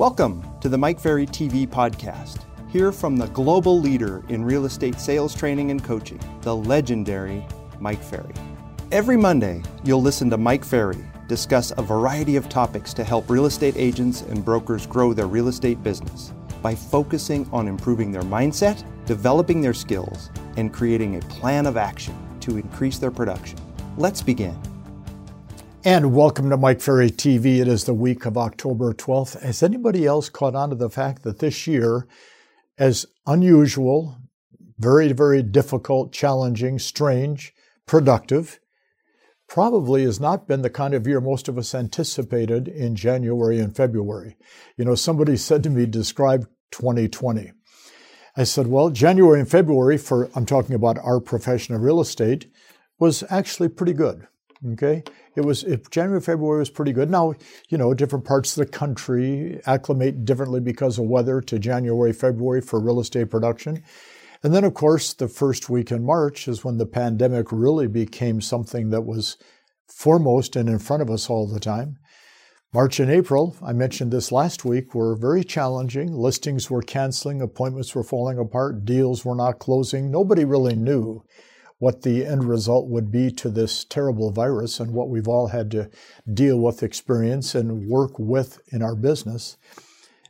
Welcome to the Mike Ferry TV podcast. Hear from the global leader in real estate sales training and coaching, the legendary Mike Ferry. Every Monday, you'll listen to Mike Ferry discuss a variety of topics to help real estate agents and brokers grow their real estate business by focusing on improving their mindset, developing their skills, and creating a plan of action to increase their production. Let's begin. And welcome to Mike Ferry TV. It is the week of October 12th. Has anybody else caught on to the fact that this year, as unusual, very, very difficult, challenging, strange, productive, probably has not been the kind of year most of us anticipated in January and February. You know, somebody said to me, describe 2020. I said, well, January and February, for I'm talking about our profession of real estate, was actually pretty good. Okay, it was if January February was pretty good. Now you know different parts of the country acclimate differently because of weather to January February for real estate production, and then of course the first week in March is when the pandemic really became something that was foremost and in front of us all the time. March and April, I mentioned this last week, were very challenging. Listings were canceling, appointments were falling apart, deals were not closing. Nobody really knew what the end result would be to this terrible virus and what we've all had to deal with, experience, and work with in our business.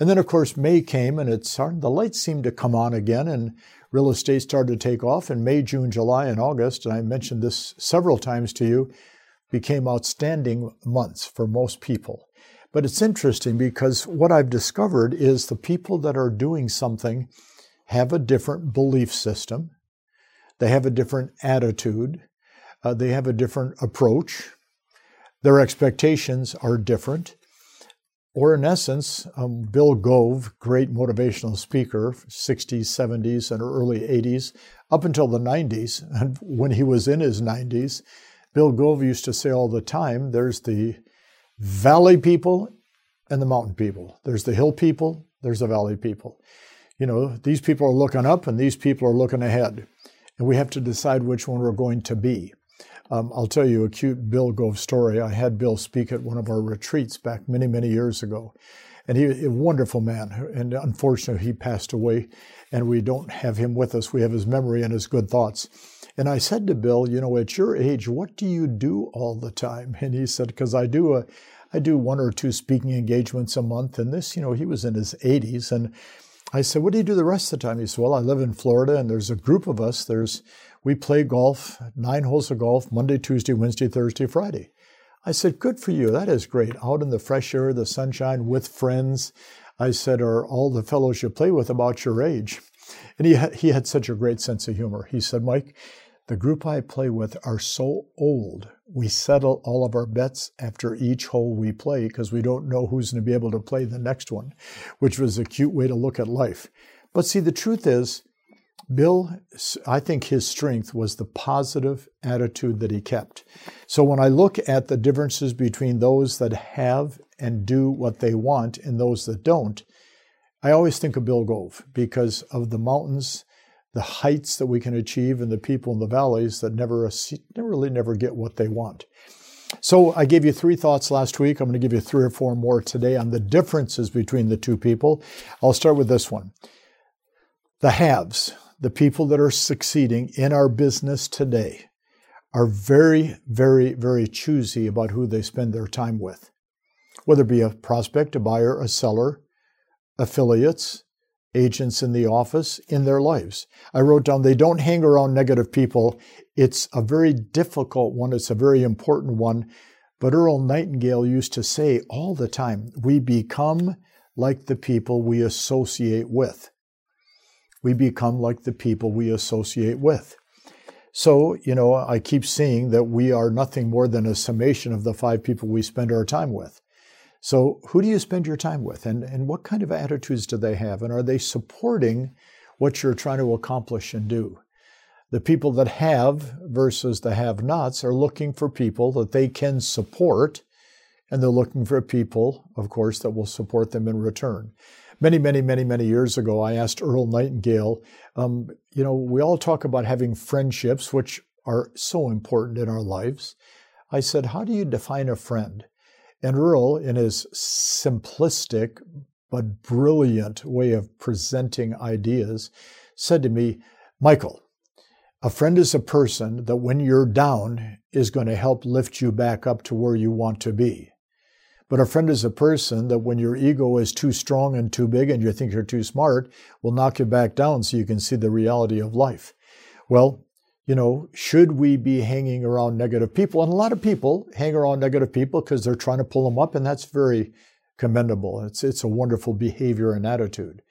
And then, of course, May came and it started, the lights seemed to come on again and real estate started to take off. In May, June, July, and August, and I mentioned this several times to you, became outstanding months for most people. But it's interesting because what I've discovered is the people that are doing something have a different belief system they have a different attitude. Uh, they have a different approach. Their expectations are different. Or, in essence, um, Bill Gove, great motivational speaker, 60s, 70s, and early 80s, up until the 90s, and when he was in his 90s, Bill Gove used to say all the time there's the valley people and the mountain people. There's the hill people, there's the valley people. You know, these people are looking up and these people are looking ahead and we have to decide which one we're going to be. Um, I'll tell you a cute Bill Gove story. I had Bill speak at one of our retreats back many, many years ago. And he a wonderful man. And unfortunately, he passed away, and we don't have him with us. We have his memory and his good thoughts. And I said to Bill, you know, at your age, what do you do all the time? And he said, because I do a, I do one or two speaking engagements a month. And this, you know, he was in his 80s, and I said, What do you do the rest of the time? He said, Well, I live in Florida and there's a group of us. There's we play golf, nine holes of golf, Monday, Tuesday, Wednesday, Thursday, Friday. I said, Good for you. That is great. Out in the fresh air, the sunshine with friends. I said, Are all the fellows you play with about your age? And he had, he had such a great sense of humor. He said, Mike, the group I play with are so old, we settle all of our bets after each hole we play because we don't know who's going to be able to play the next one, which was a cute way to look at life. But see, the truth is, Bill, I think his strength was the positive attitude that he kept. So when I look at the differences between those that have and do what they want and those that don't, I always think of Bill Gove because of the mountains the heights that we can achieve and the people in the valleys that never, never really never get what they want. So I gave you three thoughts last week. I'm going to give you three or four more today on the differences between the two people. I'll start with this one. The haves, the people that are succeeding in our business today, are very, very, very choosy about who they spend their time with. Whether it be a prospect, a buyer, a seller, affiliates, agents in the office in their lives. I wrote down they don't hang around negative people. It's a very difficult one, it's a very important one. But Earl Nightingale used to say all the time we become like the people we associate with. We become like the people we associate with. So, you know, I keep seeing that we are nothing more than a summation of the five people we spend our time with. So, who do you spend your time with, and, and what kind of attitudes do they have, and are they supporting what you're trying to accomplish and do? The people that have versus the have nots are looking for people that they can support, and they're looking for people, of course, that will support them in return. Many, many, many, many years ago, I asked Earl Nightingale, um, you know, we all talk about having friendships, which are so important in our lives. I said, how do you define a friend? And Earl, in his simplistic but brilliant way of presenting ideas, said to me, Michael, a friend is a person that when you're down is going to help lift you back up to where you want to be. But a friend is a person that when your ego is too strong and too big and you think you're too smart, will knock you back down so you can see the reality of life. Well, you know, should we be hanging around negative people? And a lot of people hang around negative people because they're trying to pull them up, and that's very commendable. It's, it's a wonderful behavior and attitude.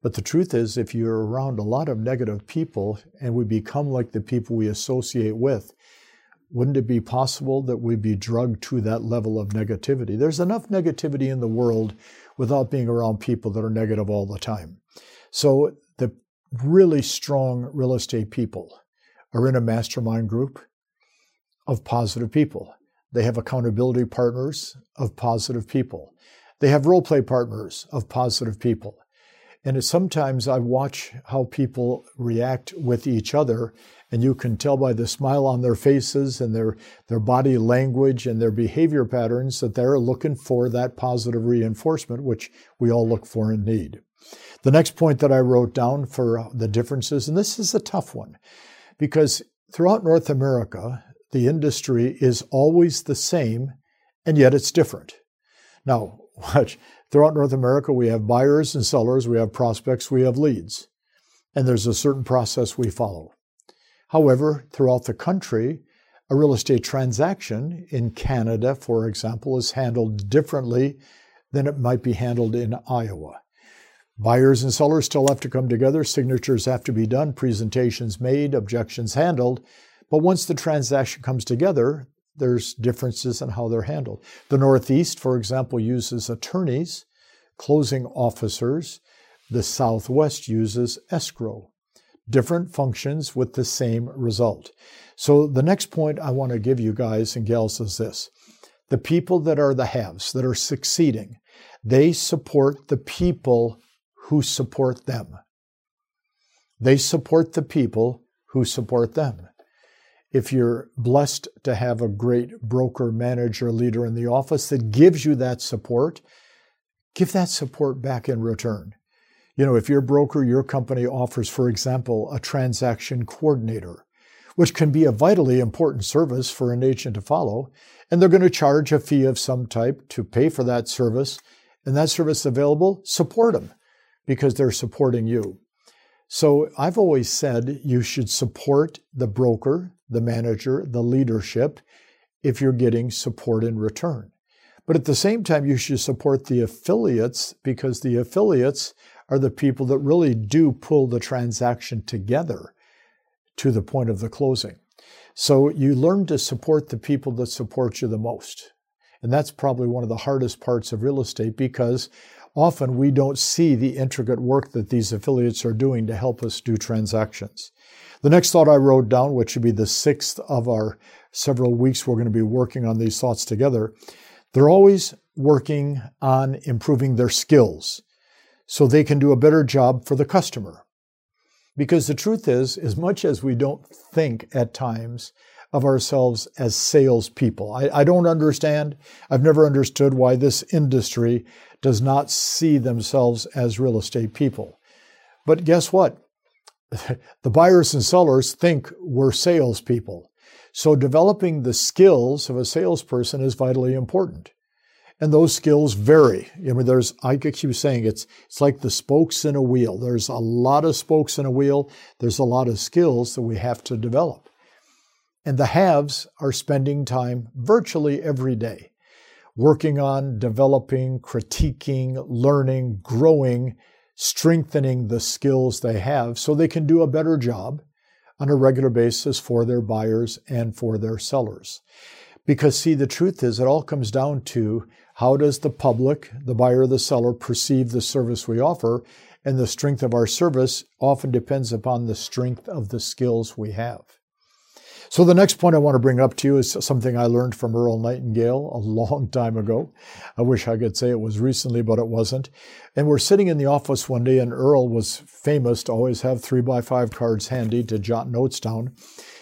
But the truth is, if you're around a lot of negative people and we become like the people we associate with, wouldn't it be possible that we'd be drugged to that level of negativity? There's enough negativity in the world without being around people that are negative all the time. So the really strong real estate people are in a mastermind group of positive people. They have accountability partners of positive people. They have role play partners of positive people. And sometimes I watch how people react with each other, and you can tell by the smile on their faces and their, their body language and their behavior patterns that they're looking for that positive reinforcement, which we all look for and need. The next point that I wrote down for uh, the differences, and this is a tough one, because throughout North America, the industry is always the same, and yet it's different. Now, watch, Throughout North America, we have buyers and sellers, we have prospects, we have leads, and there's a certain process we follow. However, throughout the country, a real estate transaction in Canada, for example, is handled differently than it might be handled in Iowa. Buyers and sellers still have to come together, signatures have to be done, presentations made, objections handled. But once the transaction comes together, there's differences in how they're handled. The Northeast, for example, uses attorneys, closing officers. The Southwest uses escrow. Different functions with the same result. So the next point I want to give you guys and gals is this. The people that are the haves, that are succeeding, they support the people who support them. They support the people who support them. If you're blessed to have a great broker, manager, leader in the office that gives you that support, give that support back in return. You know, if your broker, your company offers, for example, a transaction coordinator, which can be a vitally important service for an agent to follow, and they're going to charge a fee of some type to pay for that service, and that service available, support them because they're supporting you. So I've always said you should support the broker, the manager, the leadership if you're getting support in return. But at the same time, you should support the affiliates because the affiliates are the people that really do pull the transaction together to the point of the closing. So you learn to support the people that support you the most. And that's probably one of the hardest parts of real estate because often we don't see the intricate work that these affiliates are doing to help us do transactions. The next thought I wrote down, which should be the sixth of our several weeks we're going to be working on these thoughts together, they're always working on improving their skills so they can do a better job for the customer. Because the truth is, as much as we don't think at times of ourselves as salespeople, I, I don't understand, I've never understood why this industry does not see themselves as real estate people. But guess what? the buyers and sellers think we're salespeople. So developing the skills of a salesperson is vitally important. And those skills vary. I mean, there's, I keep saying it's, it's like the spokes in a wheel. There's a lot of spokes in a wheel. There's a lot of skills that we have to develop. And the haves are spending time virtually every day working on developing, critiquing, learning, growing strengthening the skills they have so they can do a better job on a regular basis for their buyers and for their sellers. Because, see, the truth is, it all comes down to how does the public, the buyer, the seller, perceive the service we offer? And the strength of our service often depends upon the strength of the skills we have. So the next point I want to bring up to you is something I learned from Earl Nightingale a long time ago. I wish I could say it was recently, but it wasn't. And we're sitting in the office one day, and Earl was famous to always have three by five cards handy to jot notes down.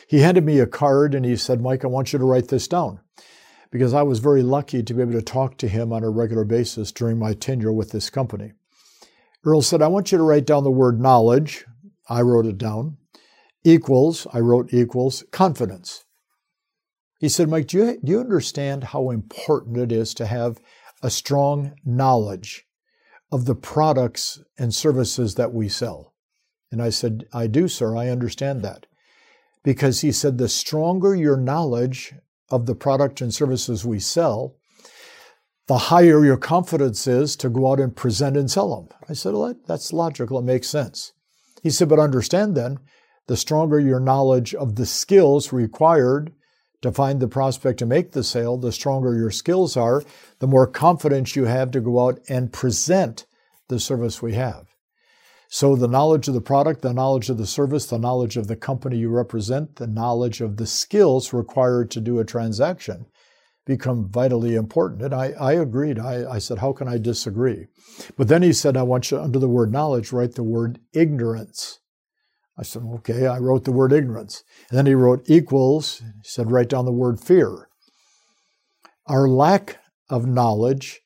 He handed me a card and he said, Mike, I want you to write this down. because I was very lucky to be able to talk to him on a regular basis during my tenure with this company. Earl said, I want you to write down the word knowledge. I wrote it down. Equals, I wrote equals, confidence. He said, Mike, do you, do you understand how important it is to have a strong knowledge of the products and services that we sell? And I said, I do, sir. I understand that. Because he said, the stronger your knowledge of the product and services we sell, the higher your confidence is to go out and present and sell them. I said, well, that's logical. It makes sense. He said, but understand then, the stronger your knowledge of the skills required to find the prospect to make the sale, the stronger your skills are, the more confidence you have to go out and present the service we have. So, the knowledge of the product, the knowledge of the service, the knowledge of the company you represent, the knowledge of the skills required to do a transaction become vitally important. And I, I agreed. I, I said, How can I disagree? But then he said, I want you, under the word knowledge, write the word ignorance. I said, Okay, I wrote the word ignorance. And then he wrote equals. He said, Write down the word fear. Our lack of knowledge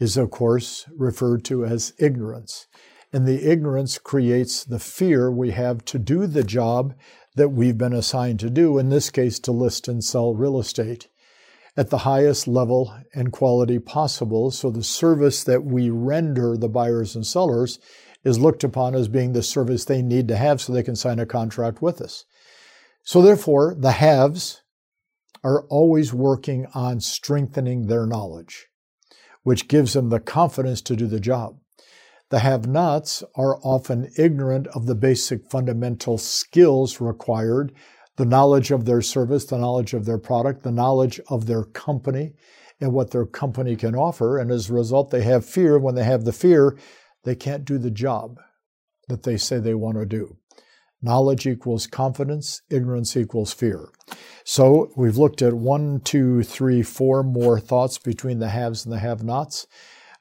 is, of course, referred to as ignorance. And the ignorance creates the fear we have to do the job that we've been assigned to do, in this case, to list and sell real estate at the highest level and quality possible. So the service that we render the buyers and sellers is looked upon as being the service they need to have so they can sign a contract with us. So therefore, the haves are always working on strengthening their knowledge, which gives them the confidence to do the job. The have nots are often ignorant of the basic fundamental skills required the knowledge of their service, the knowledge of their product, the knowledge of their company and what their company can offer. And as a result, they have fear. When they have the fear, they can't do the job that they say they want to do. Knowledge equals confidence, ignorance equals fear. So we've looked at one, two, three, four more thoughts between the haves and the have nots.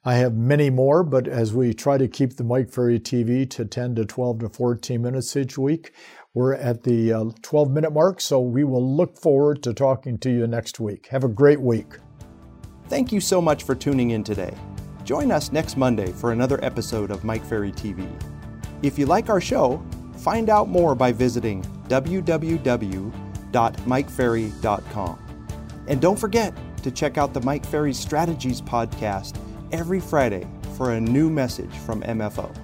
I have many more, but as we try to keep the Mike Ferry TV to 10 to 12 to 14 minutes each week, we're at the uh, 12 minute mark, so we will look forward to talking to you next week. Have a great week. Thank you so much for tuning in today. Join us next Monday for another episode of Mike Ferry TV. If you like our show, find out more by visiting www.mikeferry.com. And don't forget to check out the Mike Ferry Strategies podcast every Friday for a new message from MFO.